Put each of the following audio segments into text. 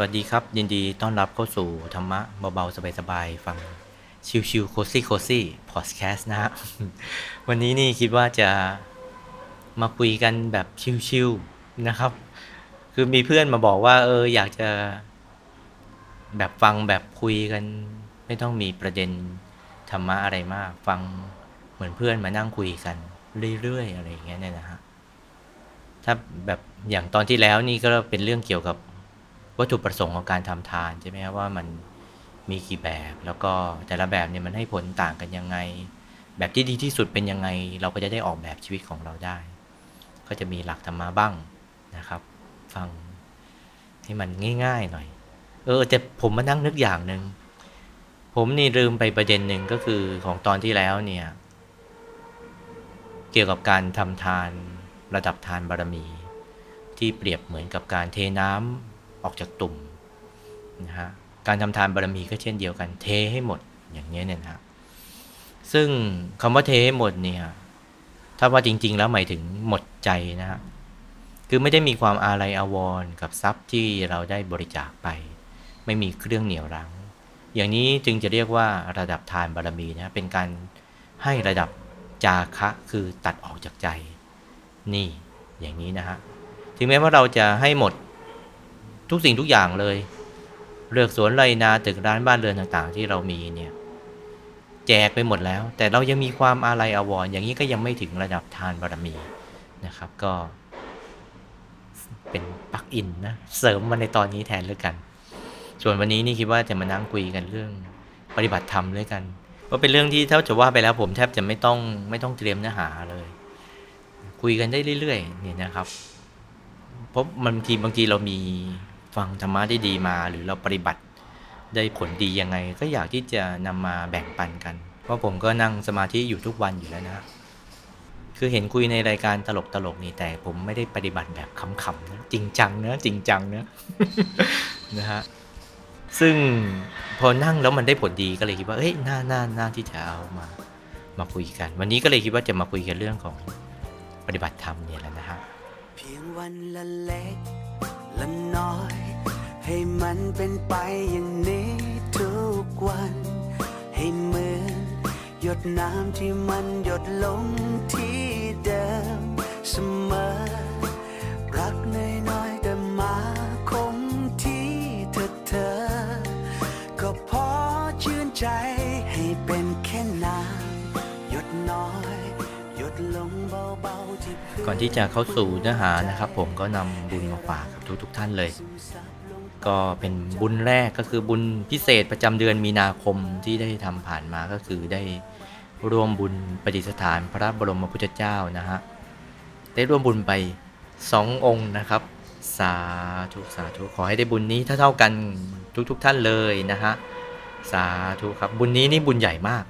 วัสดีครับ ยินดีต้อนรับเข้าสู่ธรรมะเบาๆ สบายๆ ฟัง ชิวๆโคซี่โคซี่พอดแคสต์นะฮะวันนี้นี่คิดว่าจะมาคุยกันแบบชิวๆนะครับ คือมีเพื่อนมาบอกว่า เอออยากจะ แบบฟังแบบคุยกัน ไม่ต้องมีประเด็นธรรมะอะไรมาก ฟังเหมือนเพื่อนมานั่งคุยกัน เรื่อยๆ อะไรอย่างเงี้ยเนี่ยนะฮะถ้าแบบอย่างตอนที่แล้วนี่ก็เป็นเรื่องเกี่ยวกับ วัตถุประสงค์ของการทำทานใช่ไหมครับว่ามันมีกี่แบบ แล้วก็แต่ละแบบเนี่ยมันให้ผลต่างกันยังไง แบบที่ดีที่สุดเป็นยังไง เราก็จะได้ออกแบบชีวิตของเราได้ ก็จะมีหลักธรรมะบ้างนะครับ ฟังให้มันง่าย ๆหน่อย เออแต่ผมมานั่งนึกอย่างหนึ่งผมนี่ลืมไปประเด็นหนึ่งก็คือของตอนที่แล้วเนี่ย เกี่ยวกับการทำทานระดับทานบารมี ที่เปรียบเหมือนกับการเทน้ำ ออกจากตุ่มนะฮะการทำทานบารมีก็เช่นเดียวกัน เทให้หมดอย่างนี้เนี่ยนะซึ่งคำว่าเทให้หมดเนี่ยถ้าว่าจริง ๆ แล้วหมายถึงหมดใจนะฮะคือไม่ได้มีความอาลัยอาวรณ์กับทรัพย์ที่เราได้บริจาคไป ไม่มีเครื่องเหนี่ยวรั้ง อย่างนี้จึงจะเรียกว่าระดับทานบารมีนะเป็นการให้ระดับจาคะคือตัดออกจากใจ นี่อย่างนี้นะฮะถึงแม้ว่าเราจะให้หมด ทุกสิ่งทุกอย่างเลย เลือกสวนไรนาตึกร้านบ้านเรือนต่างๆ ที่เรามีเนี่ยแจกไปหมดแล้ว แต่เรายังมีความอาลัยอาวรณ์อย่างนี้ก็ยังไม่ถึงระดับทานบารมีนะครับก็ เป็นปลักอินนะเสริมมาในตอนนี้แทนเลยกัน ส่วนวันนี้นี่คิดว่าจะมานั่งคุยกันเรื่องปฏิบัติธรรมด้วยกันว่าเป็นเรื่องที่เท่าจะว่าไปแล้วผมแทบจะไม่ต้องไม่ต้องเตรียมเนื้อหาเลย คุยกันได้เรื่อยๆเนี่ยนะครับเพราะบางทีบางทีเรามี ฟังธรรมะได้ดีมา หรือเราปฏิบัติได้ผลดียังไง ก็อยากที่จะนำมาแบ่งปันกัน เพราะผมก็นั่งสมาธิอยู่ทุกวันอยู่แล้วนะ คือเห็นคุยในรายการตลกตลกนี่แต่ผมไม่ได้ปฏิบัติแบบขำๆนะจริงจังนะจริงจังนะนะฮะซึ่งพอนั่งแล้วมันได้ผลดีก็เลยคิดว่าเอ้ยน่าน่าน่าที่จะเอามามาคุยกัน วันนี้ก็เลยคิดว่าจะมาคุยกันเรื่องของปฏิบัติธรรมเนี่ยแหละนะฮะเพียงวันละเล็ก ละน้อย ให้มันเป็นไปอย่างนี้ทุกวัน ให้เหมือน หยดน้ำที่มันหยดลงที่เดิม ที่จะเข้าสู่เนื้อหานะครับ ผมก็นำบุญมาฝากกับทุกทุกท่านเลย ก็เป็นบุญแรกก็คือบุญพิเศษประจำเดือนมีนาคมที่ได้ทำผ่านมาก็คือได้ร่วมบุญประดิษฐานพระบรมพุทธเจ้านะฮะได้ร่วมบุญไปสององค์นะครับ สาธุสาธุขอให้ได้บุญนี้เท่าๆกันทุกๆทท่านเลยนะฮะสาธุครับบุญนี้นี่บุญใหญ่มาก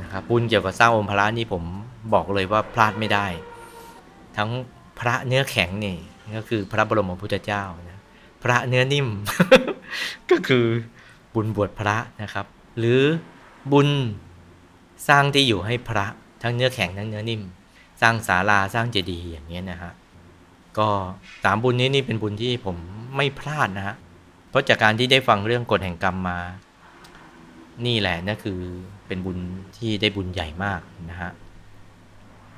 นะครับบุญเกี่ยวกับสร้างองค์พระนี่ผมบอกเลยว่าพลาดไม่ได้ ทั้งพระเนื้อแข็งนี่ก็คือพระบรมพุทธเจ้านะพระเนื้อนิ่ม ก็คือบุญบวชพระนะครับ หรือบุญสร้างที่อยู่ให้พระทั้งเนื้อแข็งทั้งเนื้อนิ่ม สร้างศาลาสร้างเจดีย์อย่างเงี้ยนะฮะก็สามบุญนี้นี่เป็นบุญที่ผมไม่พลาดนะฮะเพราะจากการที่ได้ฟังเรื่องกฎแห่งกรรมมา นี่แหละนั่นคือเป็นบุญที่ได้บุญใหญ่มากนะฮะ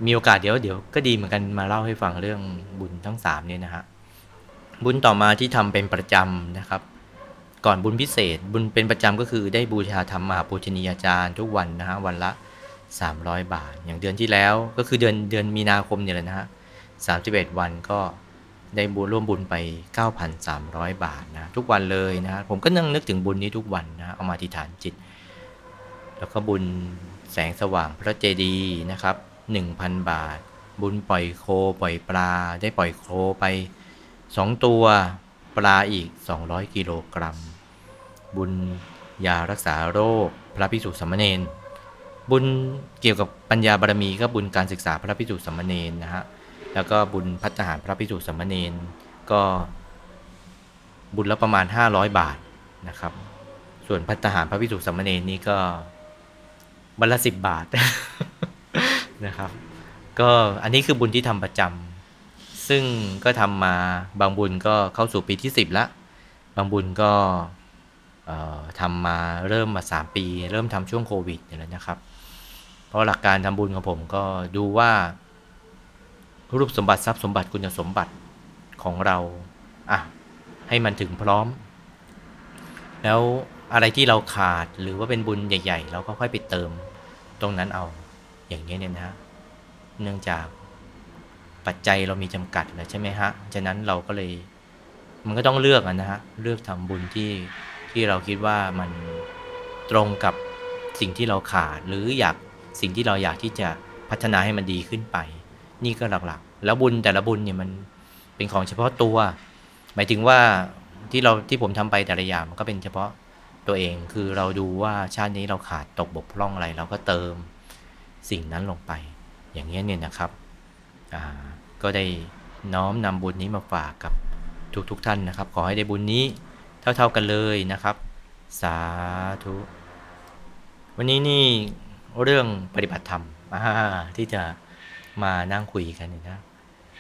มีโอกาสเดี๋ยวเดี๋ยวก็ดีเหมือนกันมาเล่าให้ฟังเรื่องบุญทั้งสามเนี่ยนะฮะบุญต่อมาที่ทำเป็นประจำนะครับ ก่อนบุญพิเศษ บุญเป็นประจำก็คือได้บูชาธรรมมหาปูชนียาจารย์ทุกวันนะฮะวันละ 300 บาท อย่างเดือนที่แล้วก็คือเดือนเดือนมีนาคมเนี่ยแหละนะฮะ31วันก็ได้บุญร่วมบุญไป 9,300 บาทนะทุกวันเลยนะฮะผมก็นั่งนึกถึงบุญนี้ทุกวันนะเอามาอธิษฐานจิต แล้วก็บุญแสงสว่างพระเจดีย์นะครับ 1,000 บาท บุญปล่อยโคปล่อยปลาได้ปล่อยโคไป 2 ตัวปลาอีก 200 กิโลกรัม บุญยารักษาโรค พระพิสุสามเณรบุญเกี่ยวกับปัญญาบารมีก็บุญการศึกษาพระพิสุสามเณรนะฮะแล้วก็บุญพัฒหารพระพิสุสามเณรก็ บุญละประมาณ 500 บาทนะครับ ส่วนพัฒหารพระพิสุสามเณรนี่ก็บัลละสิบบาท นะครับ ก็อันนี้คือบุญที่ทำประจำซึ่งก็ทำมาบางบุญก็เข้าสู่ปีที่ 10 ละ บางบุญก็เอ่อทำมาเริ่มมา 3 ปี เริ่มทำช่วงโควิดเนี่ยแหละนะครับ เพราะหลักการทำบุญของผมก็ดูว่า รูปสมบัติทรัพย์สมบัติคุณสมบัติของเราอะให้มันถึงพร้อม แล้วอะไรที่เราขาดหรือว่าเป็นบุญใหญ่ ๆ เราก็ค่อยไปเติมตรงนั้นเอา อย่างนี้เนี่ยนะฮะเนื่องจากปัจจัยเรามีจำกัดแล้วใช่ไหมฮะ ฉะนั้นเราก็เลยมันก็ต้องเลือกนะฮะ เลือกทำบุญที่ที่เราคิดว่ามันตรงกับสิ่งที่เราขาด หรืออยากสิ่งที่เราอยากที่จะพัฒนาให้มันดีขึ้นไป นี่ก็หลักๆ แล้วบุญแต่ละบุญเนี่ยมันเป็นของเฉพาะตัว หมายถึงว่าที่เราที่ผมทำไปแต่ละอย่างมันก็เป็นเฉพาะตัวเองคือเราดูว่าชาตินี้เราขาดตกบกพร่องอะไรเราก็เติม สิ่งนั้นลงไป อย่างนี้ยเนี่ยนะครับ ก็ได้น้อมนำบุญนี้มาฝากกับทุกๆทท่านนะครับ ขอให้ได้บุญนี้เท่าๆกันเลยนะครับ สาธุ วันนี้นี่เรื่องปฏิบัติธรรมที่จะมานั่งคุยกันนะ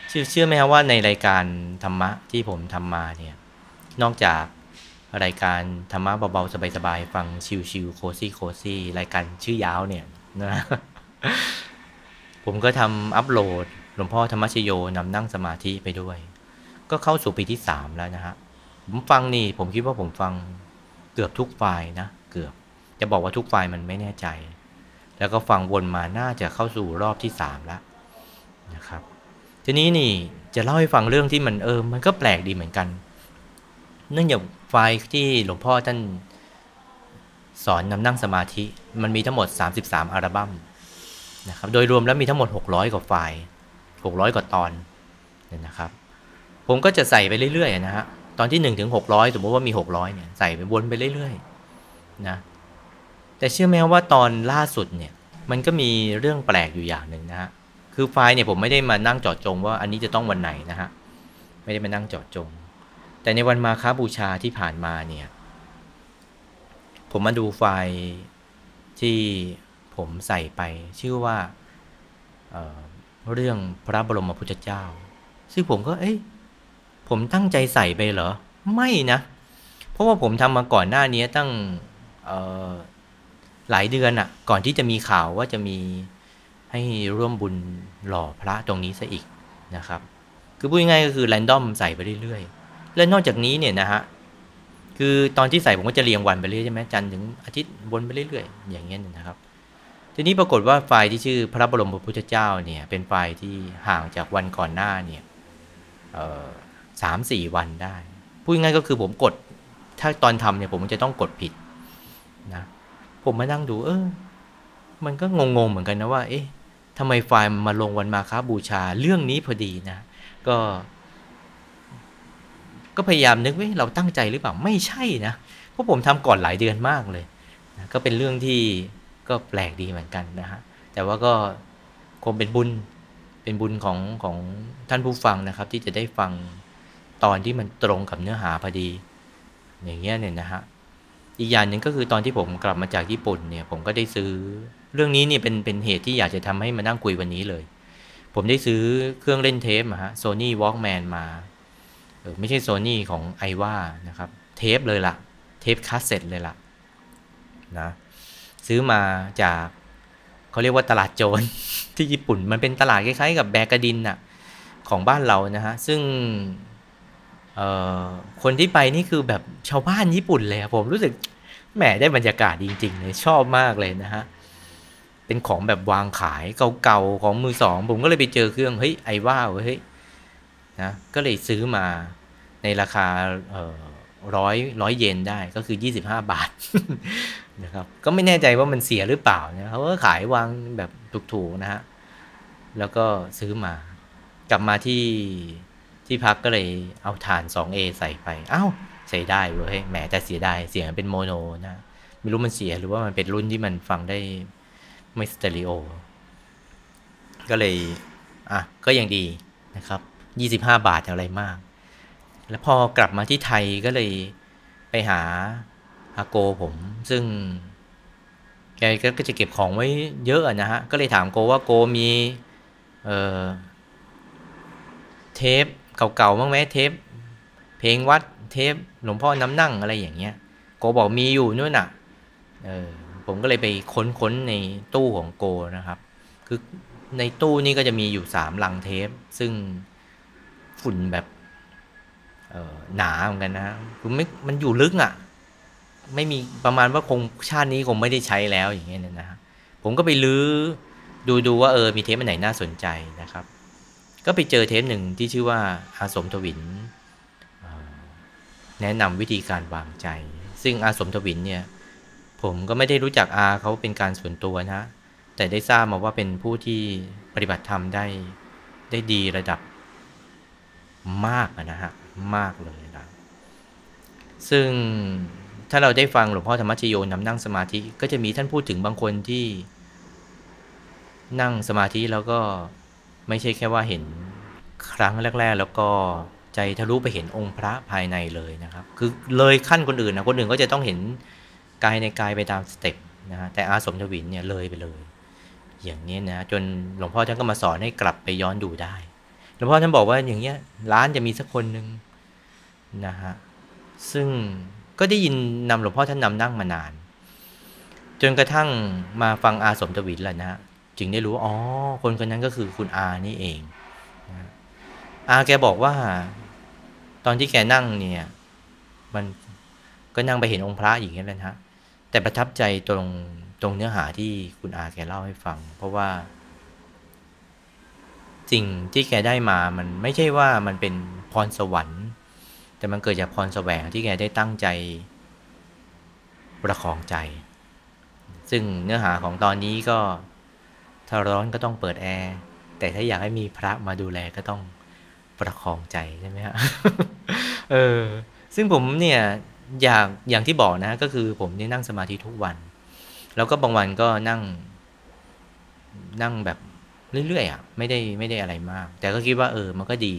เชื่อเชื่อไหมครับว่าในรายการธรรมะที่ผมทำมาเนี่ย นอกจากรายการธรรมะเบาๆ สบายๆ ฟังชิวๆโคซี่โคซี่รายการชื่อยาวเนี่ยนะ ผมก็ทำอัปโหลด หลวงพ่อธรรมชโยนำนั่งสมาธิไปด้วย ก็เข้าสู่ปีที่สามแล้วนะฮะ ผมฟังนี่ ผมคิดว่าผมฟังเกือบทุกไฟล์นะ เกือบ จะบอกว่าทุกไฟล์มันไม่แน่ใจ แล้วก็ฟังวนมาน่าจะเข้าสู่รอบที่สามแล้วนะครับ ทีนี้นี่จะเล่าให้ฟังเรื่องที่มันเออ มันก็แปลกดีเหมือนกัน เนื่องจากไฟล์ที่หลวงพ่อท่านสอนนำนั่งสมาธิ มันมีทั้งหมด 33 อัลบั้ม นะครับโดยรวมแล้วมีทั้งหมด 600 กว่าไฟล์ 600 กว่าตอนเนี่ยนะครับ ผมก็จะใส่ไปเรื่อยๆนะฮะตอนที่1ถึง600 สมมติว่ามี 600เนี่ยใส่ไปวนไปเรื่อยๆนะแต่เชื่อไหมว่าตอนล่าสุดเนี่ยมันก็มีเรื่องแปลกอยู่อย่างหนึ่งนะฮะคือไฟล์เนี่ยผมไม่ได้มานั่งจาะจงว่าอันนี้จะต้องวันไหนนะฮะไม่ได้มานั่งจาะจง แต่ในวันมาค้าบูชาที่ผ่านมาเนี่ยผมมาดูไฟล์ที่ ผมใส่ไปชื่อว่าเเรื่องพระบรมพุทธเจ้า ซึ่งผมก็เอ้ยผมตั้งใจใส่ไปเหรอ ไม่นะ เพราะว่าผมทำมาก่อนหน้านี้ตั้งหลายเดือนอะก่อนที่จะมีข่าวว่าจะมีให้ร่วมบุญหล่อพระตรงนี้ซะอีกนะครับ คือพูดง่ายๆก็คือแรนดอมใส่ไปเรื่อยๆ และนอกจากนี้เนี่ยนะฮะ คือตอนที่ใส่ผมก็จะเรียงวันไปเรื่อยใช่ไหมจันทร์ถึงอาทิตย์วนไปเรื่อยๆ อย่างเงี้ยนะครับ ทีนี้ปรากฏว่าไฟล์ที่ชื่อพระบรมพุทธเจ้าเนี่ยเป็นไฟล์ที่ห่างจากวันก่อนหน้าเนี่ยสามสี่วันได้ พูดง่ายก็คือผมกด ถ้าตอนทำเนี่ยผมจะต้องกดผิดนะ ผมมานั่งดูเออ มันก็งงๆเหมือนกันนะว่า เอ๊ะทำไมไฟล์มาลงวันมาค้าบูชาเรื่องนี้พอดีนะ ก็ ก็พยายามนึกว่าเราตั้งใจหรือเปล่า ไม่ใช่นะ เพราะผมทำก่อนหลายเดือนมากเลยนะก็เป็นเรื่องที่ ก็แปลกดีเหมือนกันนะฮะแต่ว่าก็คงเป็นบุญเป็นบุญของของท่านผู้ฟังนะครับ ที่จะได้ฟังตอนที่มันตรงกับเนื้อหาพอดี อย่างเงี้ยเนี่ยนะฮะอีกอย่างหนึ่งก็คือตอนที่ผมกลับมาจากญี่ปุ่นเนี่ย ผมก็ได้ซื้อเรื่องนี้เนี่ยเป็นเป็นเหตุที่อยากจะทำให้มานั่งคุยวันนี้เลย ผมได้ซื้อเครื่องเล่นเทปอะฮะ Sony Walkman มาเออไม่ใช่โซนี่ของ Aiwa นะครับ เทปเลยล่ะ เทปคาสเซ็ตเลยล่ะนะ ซื้อมาจากเขาเรียกว่าตลาดโจรที่ญี่ปุ่น มันเป็นตลาดคล้ายๆกับแบกะดินน่ะของบ้านเรานะฮะ ซึ่งคนที่ไปนี่คือแบบชาวบ้านญี่ปุ่นเลยผมรู้สึกแหมได้บรรยากาศจริงๆเลยชอบมากเลยนะฮะ เป็นของแบบวางขายเก่าๆของมือสอง ผมก็เลยไปเจอเครื่องเฮ้ยไอว่าเฮ้ยนะก็เลยซื้อมาในราคา ร้อยร้อยเยนได้ก็คือ 25 บาทนะครับก็ไม่แน่ใจว่ามันเสียหรือเปล่านะเขาก็ขายวางแบบถูกๆนะฮะแล้วก็ซื้อมากลับมาที่ที่พักก็เลยเอาฐาน 2A ใส่ไปอา้าวใส่ได้เว้ยแหมแต่เสียได้เสียงเป็นโมโนนะไม่รู้มันเสียหรือว่ามันเป็นรุ่นที่มันฟังได้ไม่สเตอริโอก็เลยอะก็ยังดีนะครับ 25 บาทอะไรมาก แล้วพอกลับมาที่ไทยก็เลยไปหาอาโกผม ซึ่งแกก็จะเก็บของไว้เยอะนะฮะ ก็เลยถามโกว่าโกมีเอ่อเทปเก่าๆบ้างไหมเทป เพลงวัดเทปหลวงพ่อน้ำนั่งอะไรอย่างเงี้ย โกบอกมีอยู่นู่นน่ะเออผมก็เลยไปค้นๆในตู้ของโกนะครับ คือในตู้นี่ก็จะมีอยู่สามลังเทป ซึ่งฝุ่นแบบ หนาเหมือนกันนะคือไม่มันอยู่ลึกอะ่ะ ไม่มีประมาณว่าคงชาตินี้คงไม่ได้ใช้แล้วอย่างเงี้ยนะฮะผมก็ไปลื้อดูดูว่าเออมีเทปอันไหนน่าสนใจนะครับ ก็ไปเจอเทปหนึ่งที่ชื่อว่าอาสมทวินแนะนำวิธีการวางใจ ซึ่งอาสมทวินเนี่ย ผมก็ไม่ได้รู้จักอาเขาเป็นการส่วนตัวนะ แต่ได้ทราบมาว่าเป็นผู้ที่ปฏิบัติธรรมได้ได้ดีระดับมากนะฮะ มากเลยนะซึ่งถ้าเราได้ฟังหลวงพ่อธรรมชโยนำนั่งสมาธิก็จะมีท่านพูดถึงบางคนที่ นั่งสมาธิแล้วก็ไม่ใช่แค่ว่าเห็นครั้งแรก ๆ แล้วก็ใจทะลุไปเห็นองค์พระภายในเลยนะครับ คือเลยขั้นคนอื่นนะคนอื่นก็จะต้องเห็นกายในกายไปตาม step นะฮะแต่อาสมทวินเนี่ยเลยไปเลย อย่างนี้นะจนหลวงพ่อท่านก็มาสอนให้กลับไปย้อนดูได้หลวงพ่อท่านบอกว่าอย่างเงี้ยล้านจะมีสักคนหนึ่ง นะฮะซึ่งก็ได้ยินนำหลวงพ่อท่านนำนั่งมานาน จนกระทั่งมาฟังอาสมทวินแล้วนะฮะจึงได้รู้อ๋อคนคนนั้นก็คือคุณอานี่เองนะอาแกบอกว่า ตอนที่แกนั่งเนี่ย มันก็นั่งไปเห็นองค์พระอย่างเงี้แหละนะฮะแต่ประทับใจตรงตรงเนื้อหาที่คุณอาแกเล่าให้ฟัง เพราะว่า สิ่งที่แกได้มามันไม่ใช่ว่ามันเป็นพรสวรรค์ แต่มันเกิดจากพรแสวงที่แกได้ตั้งใจประคองใจ ซึ่งเนื้อหาของตอนนี้ก็ถ้าร้อนก็ต้องเปิดแอร์แต่ถ้าอยากให้มีพระมาดูแลก็ต้องประคองใจใช่ไหมฮะเออซึ่งผมเนี่ยอยากอย่างที่บอกนะก็คือผมนี่นั่งสมาธิทุกวัน แล้วก็บางวันก็นั่ง นั่งแบบเรื่อยๆอะไม่ได้ไม่ได้อะไรมาก แต่ก็คิดว่าเออ มันก็ดี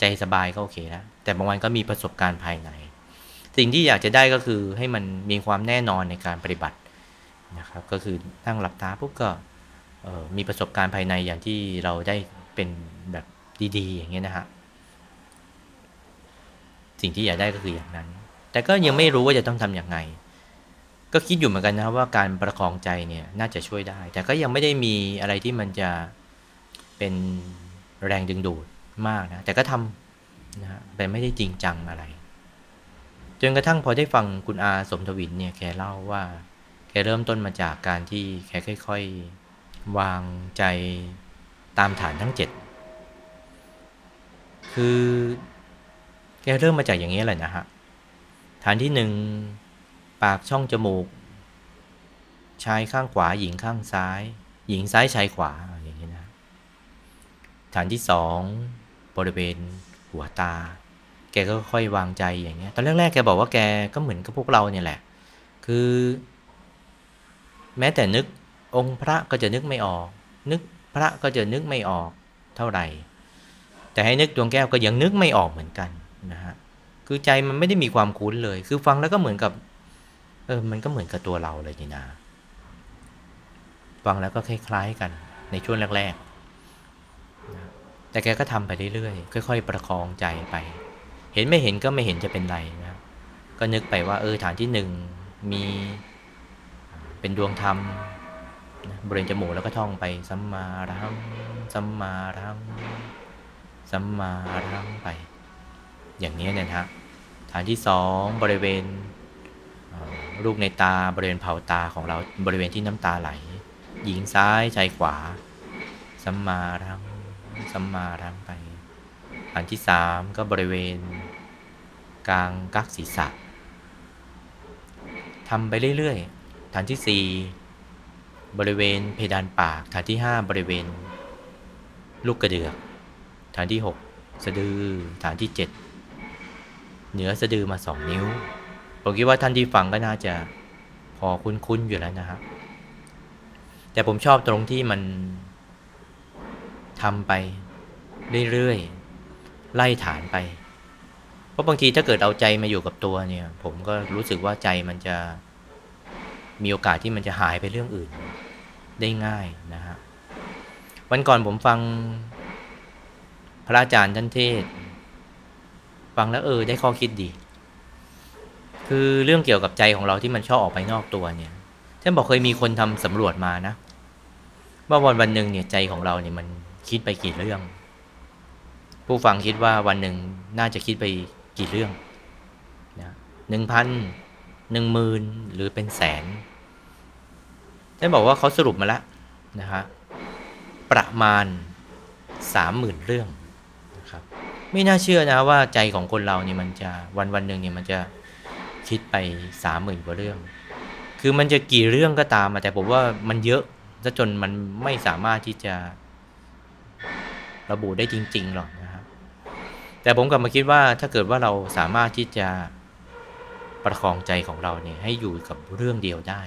ใจสบายก็โอเคแล้ว แต่บางวันก็มีประสบการณ์ภายใน สิ่งที่อยากจะได้ก็คือให้มันมีความแน่นอนในการปฏิบัตินะครับ ก็คือนั่งหลับตาปุ๊บก็มีประสบการณ์ภายในอย่างที่เราได้เป็นแบบดีๆ อย่างเงี้ยนะฮะสิ่งที่อยากได้ก็คืออย่างนั้น แต่ก็ยังไม่รู้ว่าจะต้องทำอย่างไง ก็คิดอยู่เหมือนกันนะครับว่าการประคองใจเนี่ยน่าจะช่วยได้ แต่ก็ยังไม่ได้มีอะไรที่มันจะเป็นแรงดึงดูดมากนะ แต่ก็ทำ นะแต่ไม่ได้จริงจังอะไร จนกระทั่งพอได้ฟังคุณอาสมทวินเนี่ยแกเล่าว่า แกเริ่มต้นมาจากการที่แกค่อย ๆ วางใจตามฐานทั้งเจ็ดคือแกเริ่มมาจากอย่างนี้แหละนะฮะ ฐานที่หนึ่งปากช่องจมูก ชายข้างขวาหญิงข้างซ้าย หญิงซ้ายชายขวาอย่างนี้นะ ฐานที่สองบริเวณ หัวตา แกก็ค่อยวางใจอย่างเงี้ย ตอนแรกๆแกบอกว่าแกก็เหมือนกับพวกเราเนี่ยแหละ คือ แม้แต่นึกองค์พระก็จะนึกไม่ออก นึกพระก็จะนึกไม่ออกเท่าไหร่ แต่ให้นึกดวงแก้วก็ยังนึกไม่ออกเหมือนกันนะฮะ คือใจมันไม่ได้มีความคุ้นเลย คือฟังแล้วก็เหมือนกับ เออ มันก็เหมือนกับตัวเราเลยนี่นาฟังแล้วก็คล้ายๆกันในช่วงแรกๆ แต่แกก็ทำไปเรื่อยๆ ค่อย ๆ ประคองใจไป เห็นไม่เห็นก็ไม่เห็นจะเป็นไรนะ ก็นึกไปว่าเออฐานที่หนึ่งมีเป็นดวงธรรมบริเวณจมูกแล้วก็ท่องไปสัมมาอรหังสัมมาอรหังสัมมาอรหังไป อย่างนี้เนี่ยนะฮะฐานที่สองบริเวณลูกในตาบริเวณเผาตาของเราบริเวณที่น้ำตาไหล หญิงซ้ายชายขวา สัมมารัง สัมมารังไปฐานที่สามก็บริเวณ กลางกักศีรษะทำไปเรื่อยๆ ฐานที่สี่บริเวณเพดานปาก ฐานที่ห้าบริเวณ ลูกกระเดือก ฐานที่หกสะดือ ฐานที่เจ็ดเหนือสะดือมาสองนิ้ว ผมคิดว่าท่านที่ฟังก็น่าจะพอคุ้นๆอยู่แล้วนะครับ แต่ผมชอบตรงที่มัน ทำไปเรื่อยๆไล่ฐานไป เพราะบางทีถ้าเกิดเอาใจมาอยู่กับตัวเนี่ย ผมก็รู้สึกว่าใจมันจะมีโอกาสที่มันจะหายไปเรื่องอื่น ได้ง่ายนะฮะวันก่อนผมฟัง พระอาจารย์ท่านเทศ ฟังแล้วเออได้ข้อคิดดี คือเรื่องเกี่ยวกับใจของเราที่มันชอบออกไปนอกตัวเนี่ยท่านบอกเคยมีคนทำสำรวจมานะว่าวันวันหนึ่งเนี่ยใจของเราเนี่ยมัน คิดไปกี่เรื่อง ผู้ฟังคิดว่าวันหนึ่งน่าจะคิดไปกี่เรื่องนะหนึ่งพันหนึ่งหมื่นหรือเป็นแสนท่านบอกว่าเขาสรุปมาแล้วนะฮะประมาณสามหมื่นเรื่องนะครับไม่น่าเชื่อนะว่าใจของคนเราเนี่ยมันจะวันวันหนึ่งเนี่ยมันจะคิดไปสามหมื่นกว่าเรื่อง คือมันจะกี่เรื่องก็ตามแต่ผมว่ามันเยอะซะจนมันไม่สามารถที่จะ ระบุได้จริง ๆ หรอกนะครับ แต่ผมกลับมาคิดว่าถ้าเกิดว่าเราสามารถที่จะประคองใจของเราเนี่ยให้อยู่กับเรื่องเดียวได้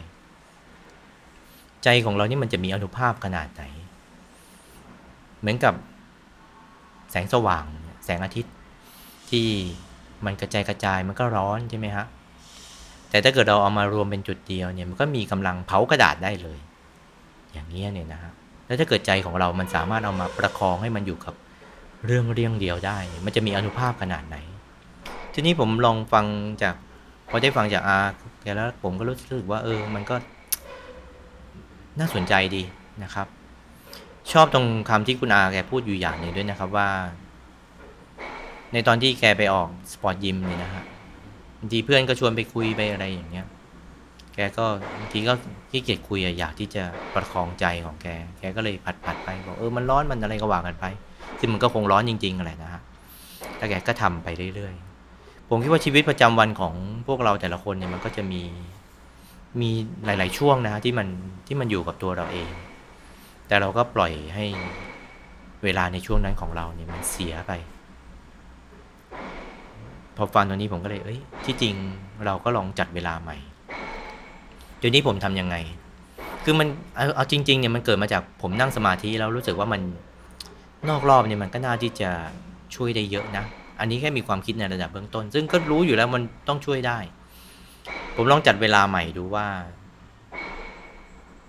ใจของเรานี่มันจะมีอนุภาพขนาดไหน เหมือนกับแสงสว่าง แสงอาทิตย์ที่มันกระจายกระจายมันก็ร้อนใช่ไหมฮะแต่ถ้าเกิดเราเอามารวมเป็นจุดเดียวเนี่ยมันก็มีกำลังเผากระดาษได้เลย อย่างนี้ยเนี่ยนะฮะ แล้วถ้าเกิดใจของเรามันสามารถเอามาประคองให้มันอยู่กับเรื่องเรื่องเดียวได้ มันจะมีอนุภาพขนาดไหน ทีนี้ผมลองฟังจากพอได้ฟังจากอาแกแล้วผมก็รู้สึกว่า เออ มันก็ น่าสนใจดีนะครับ ชอบตรงคำที่คุณอาแกพูดอยู่อย่างหนึ่งด้วยนะครับว่า ในตอนที่แกไปออกสปอร์ตยิมเนี่ยนะฮะบางทีเพื่อนก็ชวนไปคุยไปอะไรอย่างเงี้ย กก็บางทีก็ขี้เกียจคุยอะอยากที่จะประคองใจของแก แกก็เลยผัดผัดๆไปบอกเออมันร้อนมันอะไรก็ว่ากันไป ซึ่งมันก็คงร้อนจริงๆอะไรนะฮะแต่แกก็ทำไปเรื่อยๆ ผมคิดว่าชีวิตประจำวันของพวกเราแต่ละคนเนี่ยมันก็จะมีมีหลาย ๆ ช่วงนะฮะที่มันที่มันอยู่กับตัวเราเอง แต่เราก็ปล่อยให้เวลาในช่วงนั้นของเราเนี่ยมันเสียไปพอฟังตรงนี้ผมก็เลย เอ้ย ที่จริงเราก็ลองจัดเวลาใหม่ เดี๋ยวนี้ผมทำยังไง คือมันเอาเอาจริงๆเนี่ยมันเกิดมาจากผมนั่งสมาธิแล้วรู้สึกว่ามันนอกรอบเนี่ยมันก็น่าที่จะช่วยได้เยอะนะ อันนี้แค่มีความคิดในระดับเบื้องต้น ซึ่งก็รู้อยู่แล้วมันต้องช่วยได้ ผมลองจัดเวลาใหม่ดูว่า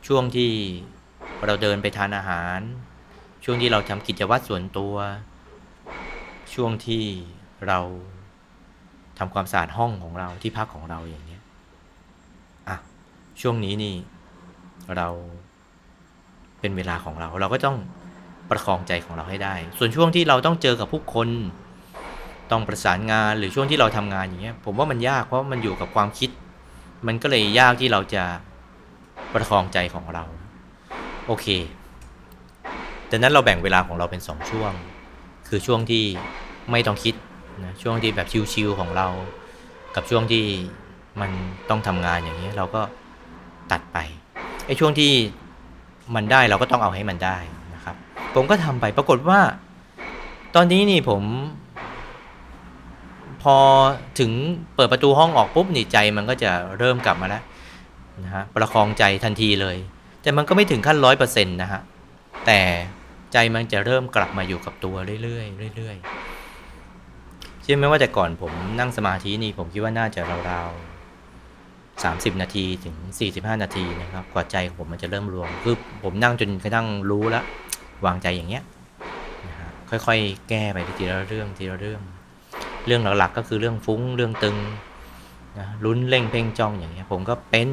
ช่วงที่เราเดินไปทานอาหาร ช่วงที่เราทำกิจวัตรส่วนตัว ช่วงที่เราทำความสะอาดห้องของเราที่พักของเราอย่างนี้ ช่วงนี้นี่เราเป็นเวลาของเรา เราก็ต้องประคองใจของเราให้ได้ ส่วนช่วงที่เราต้องเจอกับผู้คน ต้องประสานงานหรือช่วงที่เราทำงานอย่างเงี้ย ผมว่ามันยากเพราะมันอยู่กับความคิด มันก็เลยยากที่เราจะประคองใจของเรา โอเคดังนั้นเราแบ่งเวลาของเราเป็นสองช่วง คือช่วงที่ไม่ต้องคิดนะช่วงที่แบบชิวๆของเรา กับช่วงที่มันต้องทำงานอย่างนี้ยเราก็ ตัดไปไอ้ช่วงที่มันได้เราก็ต้องเอาให้มันได้นะครับ ผมก็ทำไปปรากฏว่า ตอนนี้นี่ผม พอถึงเปิดประตูห้องออกปุ๊บนี่ใจมันก็จะเริ่มกลับมาแล้วนะฮะประคองใจทันทีเลย แต่มันก็ไม่ถึงขั้นร้อยเปอร์เซ็นต์นะฮะแต่ใจมันจะเริ่มกลับมาอยู่กับตัวเรื่อยๆเรื่อยๆเชื่อไหมว่าแต่ก่อนผมนั่งสมาธินี่ผมคิดว่าน่าจะราวๆ สามสิบนาทีถึงสี่สิบห้านาทีนะครับกว่าใจผมมันจะเริ่มรวมคือผมนั่งจนกระทั่งรู้แล้ว วางใจอย่างเงี้ยนะฮะค่อยๆ แก้ไปทีละเรื่องทีละเรื่อง เรื่องหลักๆก็คือเรื่องฟุ้งเรื่องตึงนะลุ้นเร่งเพ่งจ้องอย่างเงี้ยผมก็เป็น